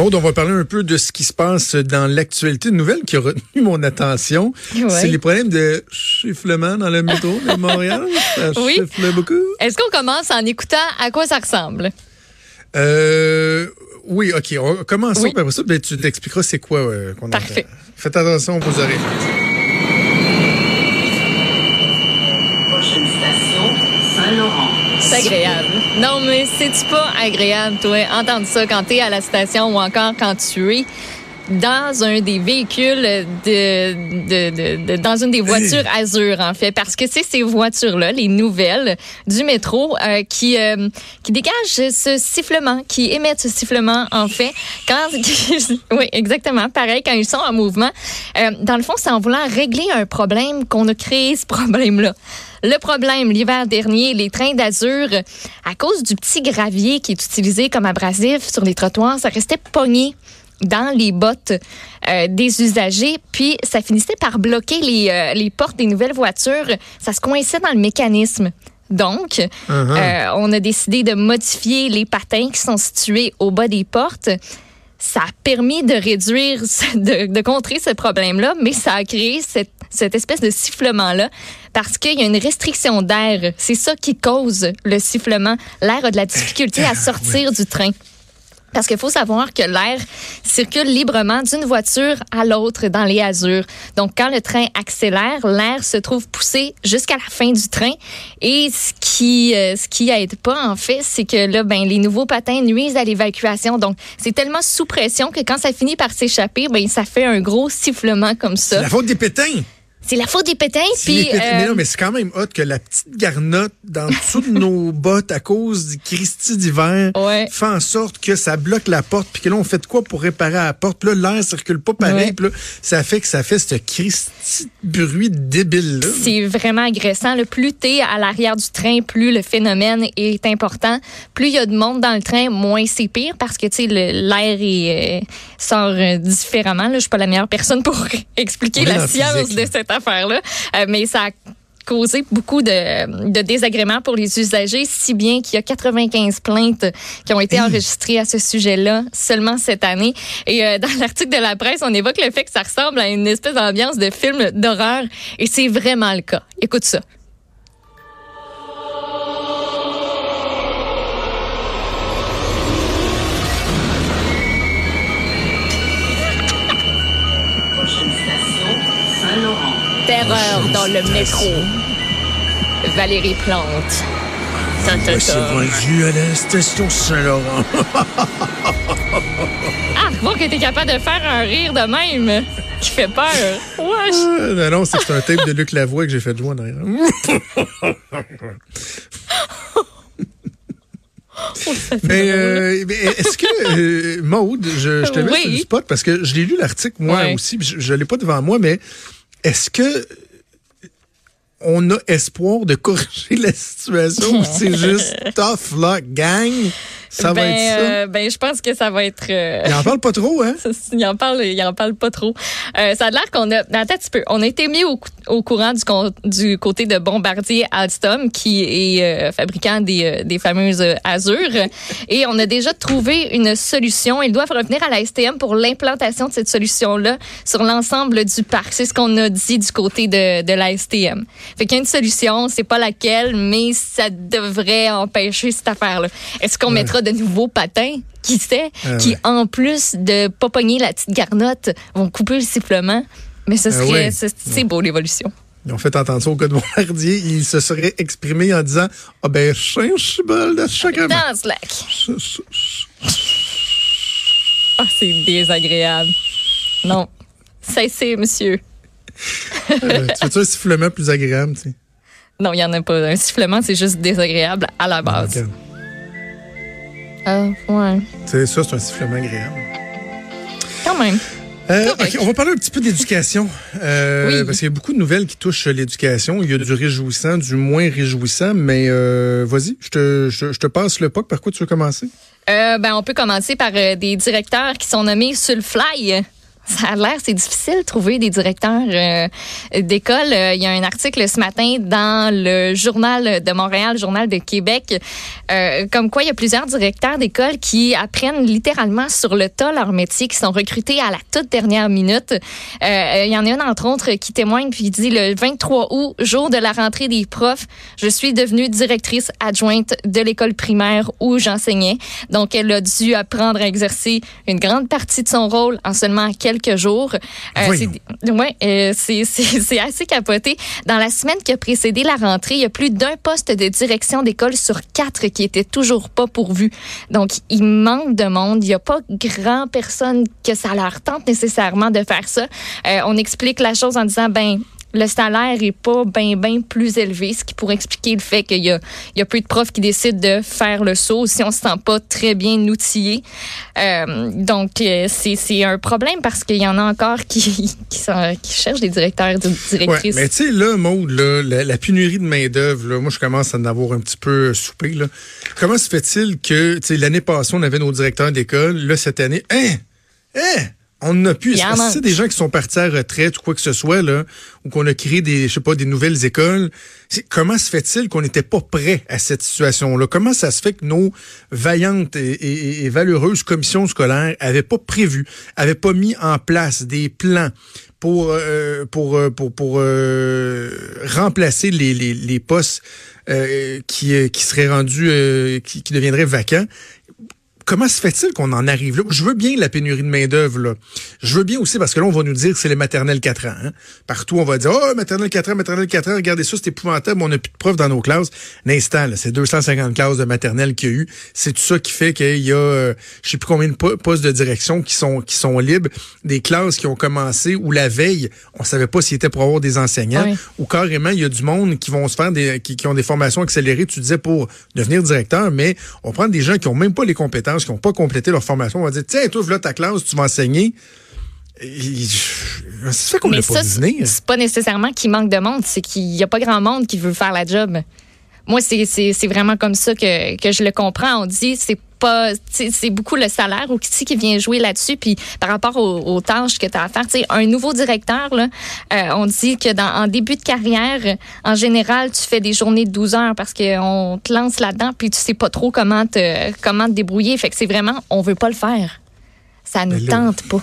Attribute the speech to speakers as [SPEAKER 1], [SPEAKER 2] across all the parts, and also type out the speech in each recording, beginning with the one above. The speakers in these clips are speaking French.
[SPEAKER 1] Maud, on va parler un peu de ce qui se passe dans l'actualité. Une nouvelle qui a retenu mon attention,
[SPEAKER 2] Ouais.
[SPEAKER 1] c'est les problèmes de chifflement dans le métro de Montréal. Ça
[SPEAKER 2] Oui.
[SPEAKER 1] chiffle beaucoup.
[SPEAKER 2] Est-ce qu'on commence en écoutant à quoi ça ressemble?
[SPEAKER 1] Euh, oui, OK. On commence
[SPEAKER 2] Oui.
[SPEAKER 1] puis après ça, ben, tu t'expliqueras c'est quoi euh, qu'on entend.
[SPEAKER 2] Parfait.
[SPEAKER 1] Faites attention aux oreilles.
[SPEAKER 3] Prochaine station, Saint-Laurent.
[SPEAKER 2] C'est agréable. Non, mais c'est-tu pas agréable, toi, entendre ça quand t'es à la station ou encore quand tu es dans un des véhicules de, de, de, de- dans une des voitures Azur en fait? Parce que c'est ces voitures là les nouvelles du métro euh, qui euh, qui dégagent ce sifflement qui émettent ce sifflement en fait. Quand oui exactement. Pareil quand ils sont en mouvement Euh, dans le fond c'est en voulant régler un problème qu'on a créé ce problème là le problème, l'hiver dernier, les trains d'Azur, à cause du petit gravier qui est utilisé comme abrasif sur les trottoirs, ça restait pogné dans les bottes euh, des usagers, puis ça finissait par bloquer les, euh, les portes des nouvelles voitures. Ça se coinçait dans le mécanisme. Donc,
[SPEAKER 1] Uh-huh.
[SPEAKER 2] euh, on a décidé de modifier les patins qui sont situés au bas des portes. Ça a permis de réduire, de, de contrer ce problème-là, mais ça a créé cette, cette espèce de sifflement-là parce qu'il y a une restriction d'air. C'est ça qui cause le sifflement. L'air a de la difficulté à sortir du train. Parce qu'il faut savoir que l'air circule librement d'une voiture à l'autre dans les azurs. Donc, quand le train accélère, l'air se trouve poussé jusqu'à la fin du train. Et ce euh, ce qui aide pas, en fait, c'est que là, ben, les nouveaux patins nuisent à l'évacuation. Donc, c'est tellement sous pression que quand ça finit par s'échapper, ben, ça fait un gros sifflement comme ça.
[SPEAKER 1] la faute des pétins.
[SPEAKER 2] C'est la faute des pétins. Puis.
[SPEAKER 1] Mais
[SPEAKER 2] euh,
[SPEAKER 1] non, mais c'est quand même hot que la petite garnotte dans dessous de nos bottes à cause du Christi d'hiver
[SPEAKER 2] Ouais.
[SPEAKER 1] fait en sorte que ça bloque la porte. Puis que là, on fait de quoi pour réparer la porte? Puis là, l'air circule pas pareil.
[SPEAKER 2] Ouais.
[SPEAKER 1] Puis là, ça fait que ça fait ce Christi bruit débile-là.
[SPEAKER 2] C'est vraiment agressant. Le plus t'es à l'arrière du train, plus le phénomène est important. Plus il y a de monde dans le train, moins c'est pire parce que tu sais l'air est, euh, sort euh, différemment. Là, je suis pas la meilleure personne pour expliquer la science
[SPEAKER 1] physique,
[SPEAKER 2] de cette affaire-là, Euh, mais ça a causé beaucoup de, de désagréments pour les usagers, si bien qu'il y a 95 plaintes qui ont été enregistrées à ce sujet-là seulement cette année. Et euh, dans l'article de la presse, on évoque le fait que ça ressemble à une espèce d'ambiance de film d'horreur, et c'est vraiment le cas. Écoute ça. Terreur dans le métro. Valérie Plante. Ta, ta,
[SPEAKER 1] C'est rendu à la station Saint-Laurent?
[SPEAKER 2] Ah, bon que t'es capable de faire un rire de même qui fait peur. Wesh.
[SPEAKER 1] Ah, non, non, c'est un tape de Luc Lavoie que j'ai fait jouer en arrière. Mais, euh, mais est-ce que, euh, Maude, je, je te mets
[SPEAKER 2] Oui.
[SPEAKER 1] sur le spot parce que je l'ai lu l'article moi
[SPEAKER 2] Ouais.
[SPEAKER 1] aussi, puis je, je l'ai pas devant moi, mais est-ce que on a espoir de corriger la situation ou c'est juste tough luck gang? Ça va
[SPEAKER 2] ben,
[SPEAKER 1] être ça?
[SPEAKER 2] euh, ben, je pense que ça va être. euh,
[SPEAKER 1] Il en parle pas trop, hein?
[SPEAKER 2] il en parle, il en parle pas trop. Euh, ça a l'air qu'on a, attends un petit peu, on a été mis au, cou- au courant du, côté de Bombardier Alstom, qui est euh, fabricant des, des fameuses Azure, et on a déjà trouvé une solution. Ils doivent revenir à la STM pour l'implantation de cette solution-là sur l'ensemble du parc. C'est ce qu'on a dit du côté de, de la STM. Fait qu'il y a une solution, c'est pas laquelle, mais ça devrait empêcher cette affaire-là. Est-ce qu'on mettra de nouveaux patins? Qui sait?
[SPEAKER 1] Ah
[SPEAKER 2] qui,
[SPEAKER 1] ouais.
[SPEAKER 2] en plus de pas pogner la petite garnotte, vont couper le sifflement. Mais ce
[SPEAKER 1] Ah
[SPEAKER 2] serait,
[SPEAKER 1] ouais.
[SPEAKER 2] c'est c'est beau l'évolution.
[SPEAKER 1] Ils ont fait entendre ça au gars de Bombardier. Il se serait exprimé en disant Ah ben, change bol de chacun.
[SPEAKER 2] Dans Slack. Ah, c'est désagréable. Non. Cessez, monsieur.
[SPEAKER 1] Euh, tu veux un sifflement plus agréable, tu sais?
[SPEAKER 2] Non, il n'y en a pas. Un sifflement, c'est juste désagréable à la base. Ah, ouais.
[SPEAKER 1] C'est ça, c'est un sifflement agréable.
[SPEAKER 2] Quand même.
[SPEAKER 1] Euh, on va parler un petit peu d'éducation. Euh,
[SPEAKER 2] Oui.
[SPEAKER 1] Parce qu'il y a beaucoup de nouvelles qui touchent l'éducation. Il y a du réjouissant, du moins réjouissant, mais euh, vas-y, je te, je, je te passe le POC. Par quoi tu veux commencer?
[SPEAKER 2] Euh, ben, on peut commencer par euh, des directeurs qui sont nommés sur le fly. Ça a l'air, c'est difficile de trouver des directeurs euh, d'école. Euh, Il y a un article ce matin dans le journal de Montréal, le journal de Québec, euh, comme quoi il y a plusieurs directeurs d'école qui apprennent littéralement sur le tas leur métier, qui sont recrutés à la toute dernière minute. Il y en a une, entre autres, qui témoigne puis qui dit le 23 août, jour de la rentrée des profs, je suis devenue directrice adjointe de l'école primaire où j'enseignais. Donc, elle a dû apprendre à exercer une grande partie de son rôle en seulement quelques jours. Euh, c'est ouais, euh, c'est assez capoté. Dans la semaine qui a précédé la rentrée, il y a plus d'un poste de direction d'école sur quatre qui était toujours pas pourvu. Donc, il manque de monde. Il n'y a pas grand personne que ça leur tente nécessairement de faire ça. Euh, on explique la chose en disant, ben, le salaire est pas bien ben plus élevé, ce qui pourrait expliquer le fait qu'il y a, il y a peu de profs qui décident de faire le saut si on se sent pas très bien outillé. Euh, donc, euh, c'est c'est un problème parce qu'il y en a encore qui, qui, sont- qui cherchent des directeurs, des
[SPEAKER 1] Ouais,
[SPEAKER 2] directrices.
[SPEAKER 1] mais tu sais, là, Maude, là, la, la pénurie de main-d'œuvre, là, moi, je commence à en avoir un petit peu soupé. Là. Comment se fait-il que, l'année passée, on avait nos directeurs d'école, là, cette année, hein, hein, on n'a plus. Est-ce que c'est des gens qui sont partis à la retraite ou quoi que ce soit, là, ou qu'on a créé des, je sais pas, des nouvelles écoles? Comment se fait-il qu'on n'était pas prêt à cette situation-là? Comment ça se fait que nos vaillantes et, et- et valeureuses commissions scolaires avaient pas prévu, avaient pas mis en place des plans pour euh, pour euh, pour pour euh, remplacer les, les, les postes euh, qui qui seraient rendus euh, qui, qui deviendraient vacants? Comment se fait-il qu'on en arrive là? Je veux bien la pénurie de main-d'œuvre, là. Je veux bien aussi, parce que là, on va nous dire que c'est les maternelles 4 ans. hein. Partout, on va dire, oh, maternelle 4 ans, maternelle 4 ans, regardez ça, c'est épouvantable, on n'a plus de profs dans nos classes. L'instant, là, c'est 250 classes de maternelle qu'il y a eu. C'est tout ça qui fait qu'il y a, euh, je sais plus combien de po- postes de direction qui sont, qui sont libres, des classes qui ont commencé où la veille, on savait pas s'il était pour avoir des enseignants,
[SPEAKER 2] Oui.
[SPEAKER 1] ou carrément, il y a du monde qui vont se faire des, qui, qui ont des formations accélérées, tu disais, pour devenir directeur, mais on prend des gens qui ont même pas les compétences, qui n'ont pas complété leur formation. On va dire, tiens, toi, là ta classe, tu vas enseigner. Ça fait qu'on
[SPEAKER 2] Mais ça, c'est pas nécessairement qu'il manque de monde, c'est qu'il y a pas grand monde qui veut faire la job. Moi, c'est c'est- c'est vraiment comme ça que, que je le comprends. On dit, c'est pas, c'est beaucoup le salaire aussi qui vient jouer là-dessus. Puis par rapport aux, aux tâches que tu as à faire, un nouveau directeur, là, euh, on dit que dans en début de carrière, en général, tu fais des journées de 12 heures parce qu'on te lance là-dedans, puis tu sais pas trop comment te, comment te débrouiller. Fait que c'est vraiment, on veut pas le faire. Ça nous tente pas.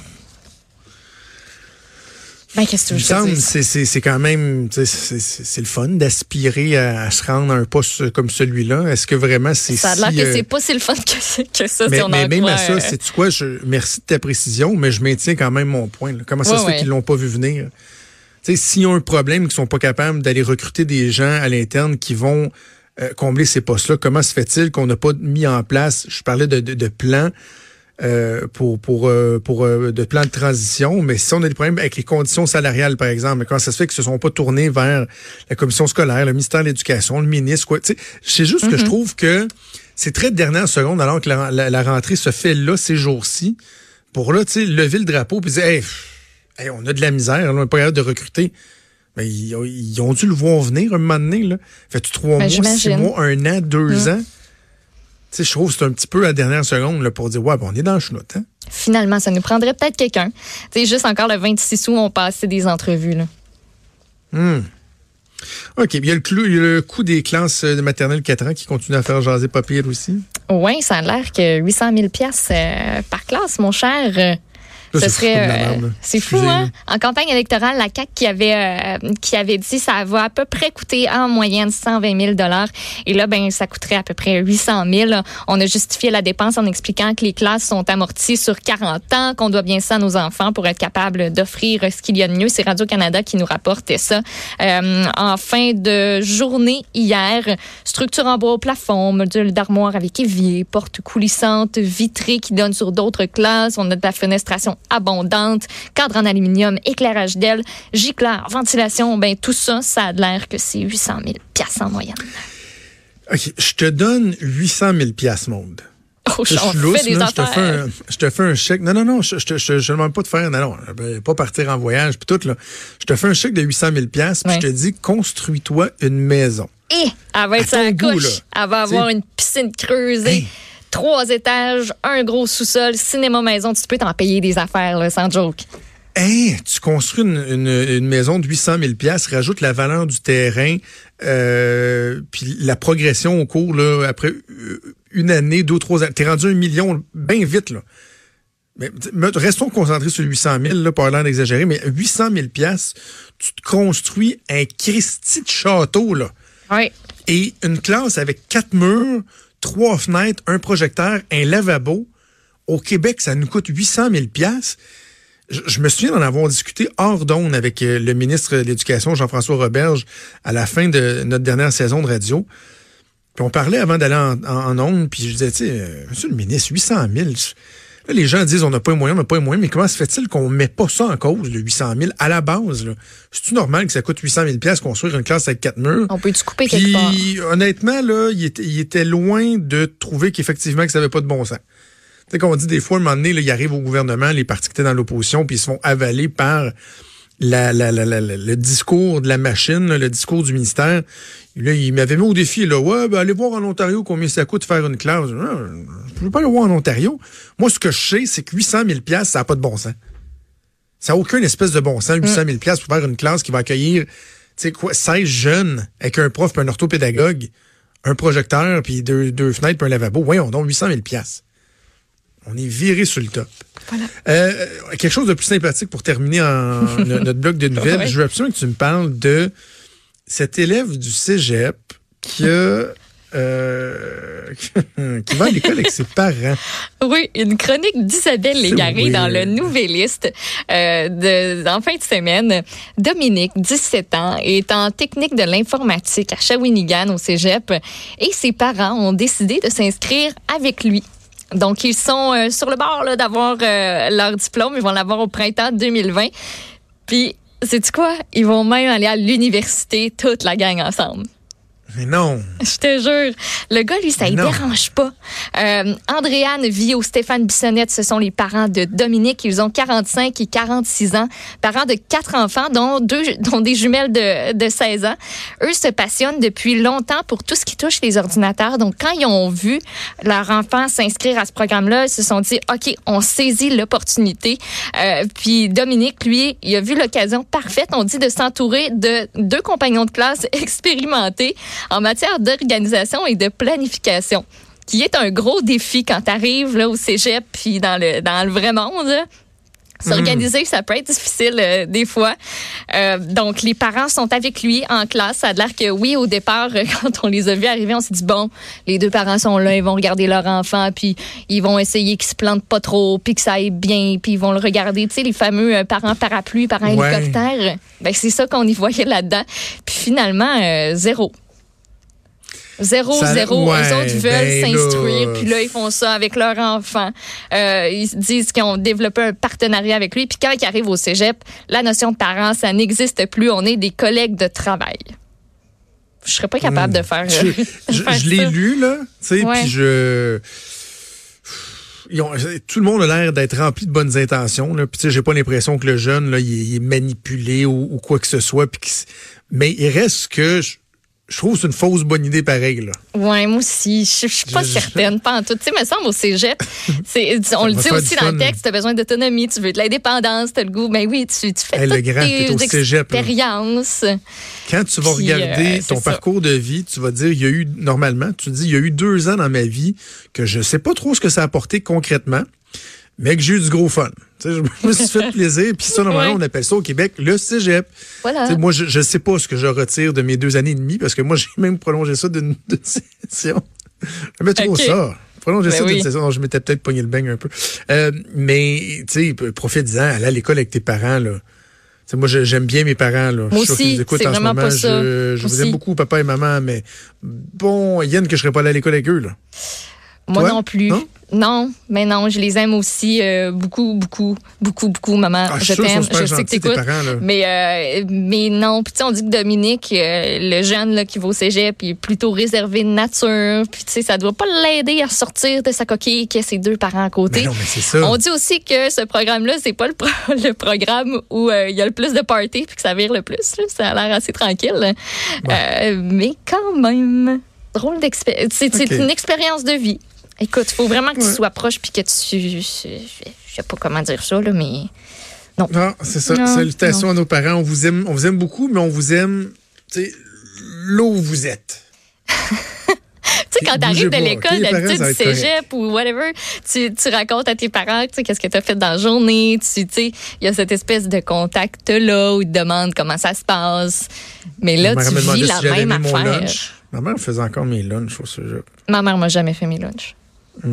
[SPEAKER 2] Ben, qu'est-ce que je
[SPEAKER 1] semble c'est quand même c'est le fun d'aspirer à, à se rendre à un poste comme celui-là. Est-ce que vraiment c'est
[SPEAKER 2] Ça a
[SPEAKER 1] si,
[SPEAKER 2] l'air que
[SPEAKER 1] euh,
[SPEAKER 2] c'est pas si le fun que, que ça,
[SPEAKER 1] mais,
[SPEAKER 2] si on
[SPEAKER 1] mais
[SPEAKER 2] en
[SPEAKER 1] même
[SPEAKER 2] croit,
[SPEAKER 1] à ça,
[SPEAKER 2] euh,
[SPEAKER 1] c'est tu quoi? Je merci de ta précision, mais je maintiens quand même mon point. là. Comment ça
[SPEAKER 2] Ouais,
[SPEAKER 1] se fait
[SPEAKER 2] ouais.
[SPEAKER 1] qu'ils l'ont pas vu venir? S'ils ont un problème, qu'ils sont pas capables d'aller recruter des gens à l'interne qui vont euh, combler ces postes-là, comment se fait-il qu'on n'a pas mis en place Je parlais de, de, de plans. Euh, pour pour euh, pour euh, de plans de transition, mais si on a des problèmes avec les conditions salariales, par exemple, comment ça se fait qu'ils se sont pas tournés vers la commission scolaire, le ministère de l'Éducation, le ministre, quoi? Tu sais, c'est juste que je trouve que c'est très de dernière seconde, alors que la, la- la rentrée se fait là ces jours-ci, pour là, tu sais, lever le drapeau puis dire, hey, on a de la misère, là, on n'est pas capable de recruter. Mais ils, ont- ils ont dû le voir venir un moment donné, là. Fait-tu trois
[SPEAKER 2] Ben,
[SPEAKER 1] mois, six mois, un an, deux ans? Sais, je trouve que c'est un petit peu à la dernière seconde là, pour dire, ouais, ben, on est dans le chenoute, hein?
[SPEAKER 2] Finalement, ça nous prendrait peut-être quelqu'un. Tu sais, juste encore le 26 août, on passait des entrevues. Là.
[SPEAKER 1] Hmm. OK. Il y a le, clou, il y a le coût des classes euh, de maternelle 4 ans qui continue à faire jaser pas pire aussi.
[SPEAKER 2] Oui, ça a l'air que 800 000 piastres, euh, par classe, mon cher.
[SPEAKER 1] Là,
[SPEAKER 2] ce
[SPEAKER 1] c'est fou
[SPEAKER 2] serait, euh, c'est fou, hein? En campagne électorale, la CAQ qui avait, euh, qui avait dit ça va à peu près coûter en moyenne 120 000 Et là, ben, ça coûterait à peu près 800 000 On a justifié la dépense en expliquant que les classes sont amorties sur 40 ans, qu'on doit bien ça à nos enfants pour être capable d'offrir ce qu'il y a de mieux. C'est Radio-Canada qui nous rapportait ça. Euh, en fin de journée hier, structure en bois au plafond, module d'armoire avec évier, porte coulissante, vitrée qui donne sur d'autres classes. On a de la fenestration abondante, cadre en aluminium, éclairage d'aile, gicleur, ventilation. Ben, tout ça, ça a l'air que c'est 800 000 piastres en moyenne.
[SPEAKER 1] OK. Je te donne 800 000 piastres, monde.
[SPEAKER 2] Oh,
[SPEAKER 1] Je
[SPEAKER 2] on
[SPEAKER 1] suis lousse,
[SPEAKER 2] fait des
[SPEAKER 1] là, je te fais un, je te fais un chèque. Non, non, non, je, je demande pas de faire, non, non, ben, pas partir en voyage, puis tout, là. Je te fais un chèque de 800 000 pièces puis
[SPEAKER 2] Ouais.
[SPEAKER 1] je te dis, construis-toi une maison.
[SPEAKER 2] Et elle va être
[SPEAKER 1] goût,
[SPEAKER 2] couche. Elle va avoir
[SPEAKER 1] T'sais.
[SPEAKER 2] une piscine creusée.
[SPEAKER 1] Hey.
[SPEAKER 2] Trois étages, un gros sous-sol, cinéma maison. Tu peux t'en payer des affaires, là, sans joke.
[SPEAKER 1] Hey, tu construis une, une, une maison de 800 000 pièces, rajoute la valeur du terrain, euh, puis la progression au cours, là, après euh, une année, deux, trois années. T'es rendu un million bien vite, là. Mais restons concentrés sur 800 000, là, pas l'air d'exagérer, mais 800 000 pièces, tu te construis un Christi de château, là.
[SPEAKER 2] Oui.
[SPEAKER 1] Et une classe avec quatre murs, trois fenêtres, un projecteur, un lavabo. Au Québec, ça nous coûte 800 000 pièces. Je, me souviens d'en avoir discuté hors d'onde avec euh, le ministre de l'Éducation, Jean-François Roberge, à la fin de notre dernière saison de radio. Puis on parlait avant d'aller en, en, en onde, puis je disais, tu sais, euh, monsieur le ministre, 800 000. Là, les gens disent, on n'a pas les moyens, on n'a pas les moyens, mais comment se fait-il qu'on met pas ça en cause, le 800 000, à la base? C'est-tu normal que ça coûte 800 000 pièces construire une classe avec quatre murs?
[SPEAKER 2] On peut-tu couper quelque part?
[SPEAKER 1] Puis, honnêtement, là, il était, il était loin de trouver qu'effectivement, que ça n'avait pas de bon sens. Tu sais, qu'on dit des fois, à un moment donné, là, il arrive au gouvernement, les partis qui étaient dans l'opposition, puis ils se font avaler par la, la, la, le discours de la machine, là, le discours du ministère. Là, il m'avait mis au défi, là, ouais, ben, allez voir en Ontario combien ça coûte faire une classe. Ah, Je ne peux pas aller voir en Ontario. Moi, ce que je sais, c'est que 800 000 piastres, ça n'a pas de bon sens. Ça n'a aucun espèce de bon sens, 800 000 piastres pour faire une classe qui va accueillir, tu sais quoi, 16 jeunes avec un prof puis un orthopédagogue, un projecteur puis deux, deux fenêtres puis un lavabo. Voyons donc, 800 000 piastres. On est viré sur le top. Euh, quelque chose de plus sympathique pour terminer en notre bloc de nouvelles.
[SPEAKER 2] Ouais.
[SPEAKER 1] Je veux absolument que tu me parles de cet élève du cégep qui a, euh, qui va à l'école avec ses parents.
[SPEAKER 2] Oui, une chronique d'Isabelle Légaré dans le Nouvelliste euh, de, en fin de semaine. Dominique, 17 ans, est en technique de l'informatique à Shawinigan au cégep et ses parents ont décidé de s'inscrire avec lui. Donc, ils sont euh, sur le bord d'avoir euh, leur diplôme. Ils vont l'avoir au printemps 2020. Puis, sais-tu quoi? Ils vont même aller à l'université, toute la gang ensemble.
[SPEAKER 1] Mais non.
[SPEAKER 2] Je te jure. Le gars, lui, ça ne dérange pas. Euh, Andréane, Vio, Stéphane Bissonnette, ce sont les parents de Dominique. Ils ont 45 et 46 ans. Parents de quatre enfants, dont, deux, dont des jumelles de, de 16 ans. Eux se passionnent depuis longtemps pour tout ce qui touche les ordinateurs. Donc, quand ils ont vu leur enfant s'inscrire à ce programme-là, ils se sont dit, OK, on saisit l'opportunité. Euh, puis Dominique, lui, il a vu l'occasion parfaite, on dit, de s'entourer de deux compagnons de classe expérimentés en matière d'organisation et de planification, qui est un gros défi quand tu arrives là, au cégep puis dans le, dans le vrai monde. là. S'organiser, ça peut être difficile euh, des fois. Euh, donc, les parents sont avec lui en classe. Ça a l'air que oui, au départ, euh, quand on les a vus arriver, on s'est dit, bon, les deux parents sont là, ils vont regarder leur enfant, puis ils vont essayer qu'il se plante pas trop, puis que ça aille bien, puis ils vont le regarder. Tu sais, les fameux parents parapluie, parents
[SPEAKER 1] Ouais.
[SPEAKER 2] hélicoptère. Ben, c'est ça qu'on y voyait là-dedans. Puis finalement, zéro. Zéro,
[SPEAKER 1] Ça-
[SPEAKER 2] zéro.
[SPEAKER 1] ouais,
[SPEAKER 2] Eux autres veulent
[SPEAKER 1] ben
[SPEAKER 2] s'instruire,
[SPEAKER 1] là.
[SPEAKER 2] puis là, ils font ça avec leur enfant. Euh, ils disent qu'ils ont développé un partenariat avec lui. Puis quand ils arrivent au cégep, la notion de parent, ça n'existe plus. On est des collègues de travail. Je serais pas capable de faire,
[SPEAKER 1] Hmm. Je,
[SPEAKER 2] euh,
[SPEAKER 1] je-
[SPEAKER 2] faire
[SPEAKER 1] je l'ai
[SPEAKER 2] ça.
[SPEAKER 1] lu, là, tu sais, puis je... Ils ont- tout le monde a l'air d'être rempli de bonnes intentions. Là. Puis, tu sais, j'ai pas l'impression que le jeune là, il, est- il est manipulé ou, ou quoi que ce soit. Puis mais il reste que je, je trouve que c'est une fausse bonne idée pareil. Là.
[SPEAKER 2] Ouais, moi aussi. Je je suis pas
[SPEAKER 1] Je- je-
[SPEAKER 2] certaine, pas en tout. Tu sais, me semble au cégep, c'est, on le dit aussi dans le texte, tu as besoin d'autonomie, tu veux de l'indépendance, tu as le goût. Ben oui, tu, tu fais
[SPEAKER 1] Hey, le grand, t'es au cégep, là.
[SPEAKER 2] expériences.
[SPEAKER 1] Quand tu vas
[SPEAKER 2] Puis,
[SPEAKER 1] regarder
[SPEAKER 2] euh,
[SPEAKER 1] ton
[SPEAKER 2] ça.
[SPEAKER 1] parcours de vie, tu vas dire, il y a eu, normalement, tu dis, il y a eu deux ans dans ma vie que je sais pas trop ce que ça a apporté concrètement, mais que j'ai eu du gros fun. Je me suis fait plaisir. Puis ça, normalement,
[SPEAKER 2] Ouais.
[SPEAKER 1] on appelle ça au Québec le cégep.
[SPEAKER 2] Voilà.
[SPEAKER 1] Moi, je ne sais pas ce que je retire de mes deux années et demie parce que moi, j'ai même prolongé ça d'une session. J'aimais trop ça. Prolonger
[SPEAKER 2] Ben
[SPEAKER 1] ça d'une session. Je m'étais peut-être pogné le beigne un peu. Euh, mais, tu sais, profite-en, aller à l'école avec tes parents, là. Moi, j'aime bien mes parents. Là.
[SPEAKER 2] Moi
[SPEAKER 1] Je suis écoutent en ce moment. Je, je vous aime beaucoup, papa et maman, mais bon, Yann, que je serais pas allé à l'école avec eux. Là.
[SPEAKER 2] Moi
[SPEAKER 1] Toi?
[SPEAKER 2] non plus.
[SPEAKER 1] Non?
[SPEAKER 2] Non? mais non, je les aime aussi euh, beaucoup, beaucoup, beaucoup, beaucoup, maman.
[SPEAKER 1] Ah,
[SPEAKER 2] je t'aime, je sais que t'écoutes. Mais, euh, mais non, puis tu sais, on dit que Dominique, euh, le jeune là, qui va au cégep, il est plutôt réservé de nature. Puis tu sais, ça doit pas l'aider à sortir de sa coquille qui a ses deux parents à côté.
[SPEAKER 1] Mais non, mais c'est ça.
[SPEAKER 2] On dit aussi que ce programme-là, c'est pas le, pro- le programme où euh, il y a le plus de party puis que ça vire le plus. là. Ça a l'air assez tranquille. Mais quand même, drôle d'expérience. C'est une expérience de vie. Écoute, il faut vraiment que tu
[SPEAKER 1] Ouais.
[SPEAKER 2] sois proche puis que tu. Je, sais pas comment dire ça, là, mais.
[SPEAKER 1] Non, c'est ça.
[SPEAKER 2] Non,
[SPEAKER 1] Salutations à nos parents. On vous aime, on vous aime beaucoup, mais on vous aime, tu sais, là où vous êtes.
[SPEAKER 2] Tu sais, quand t'arrives de l'école, d'habitude, du cégep ou whatever, tu, tu racontes à tes parents, tu sais, qu'est-ce que t'as fait dans la journée. Tu sais, il y a cette espèce de contact-là où ils te demandent comment ça se passe. Mais là,
[SPEAKER 1] Ma
[SPEAKER 2] tu vis
[SPEAKER 1] si
[SPEAKER 2] la
[SPEAKER 1] j'avais
[SPEAKER 2] même affaire.
[SPEAKER 1] Ma mère faisait encore mes lunchs au sujet.
[SPEAKER 2] Ma mère m'a jamais fait mes lunchs.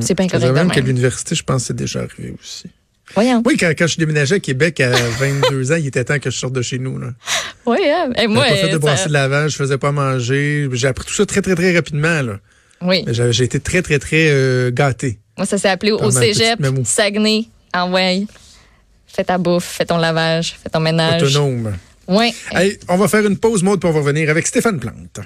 [SPEAKER 2] C'est bien correct
[SPEAKER 1] même qu'à l'université, je pense que c'est déjà arrivé aussi.
[SPEAKER 2] Voyons.
[SPEAKER 1] Oui, quand, quand je déménageais à Québec à 22 ans, il était temps que je sorte de chez nous. Là.
[SPEAKER 2] Oui, hein. Et moi,
[SPEAKER 1] fait de brasser de lavage, je faisais pas manger. J'ai appris tout ça très, très, très rapidement. Là.
[SPEAKER 2] oui.
[SPEAKER 1] J'ai été très, très, très euh, gâté.
[SPEAKER 2] Moi, ça s'est appelé au cégep. Saguenay, en way. Fais ta bouffe, fais ton lavage, fais ton ménage.
[SPEAKER 1] Autonome.
[SPEAKER 2] Oui.
[SPEAKER 1] Hey, on va faire une pause mode pour revenir avec Stéphane Plante.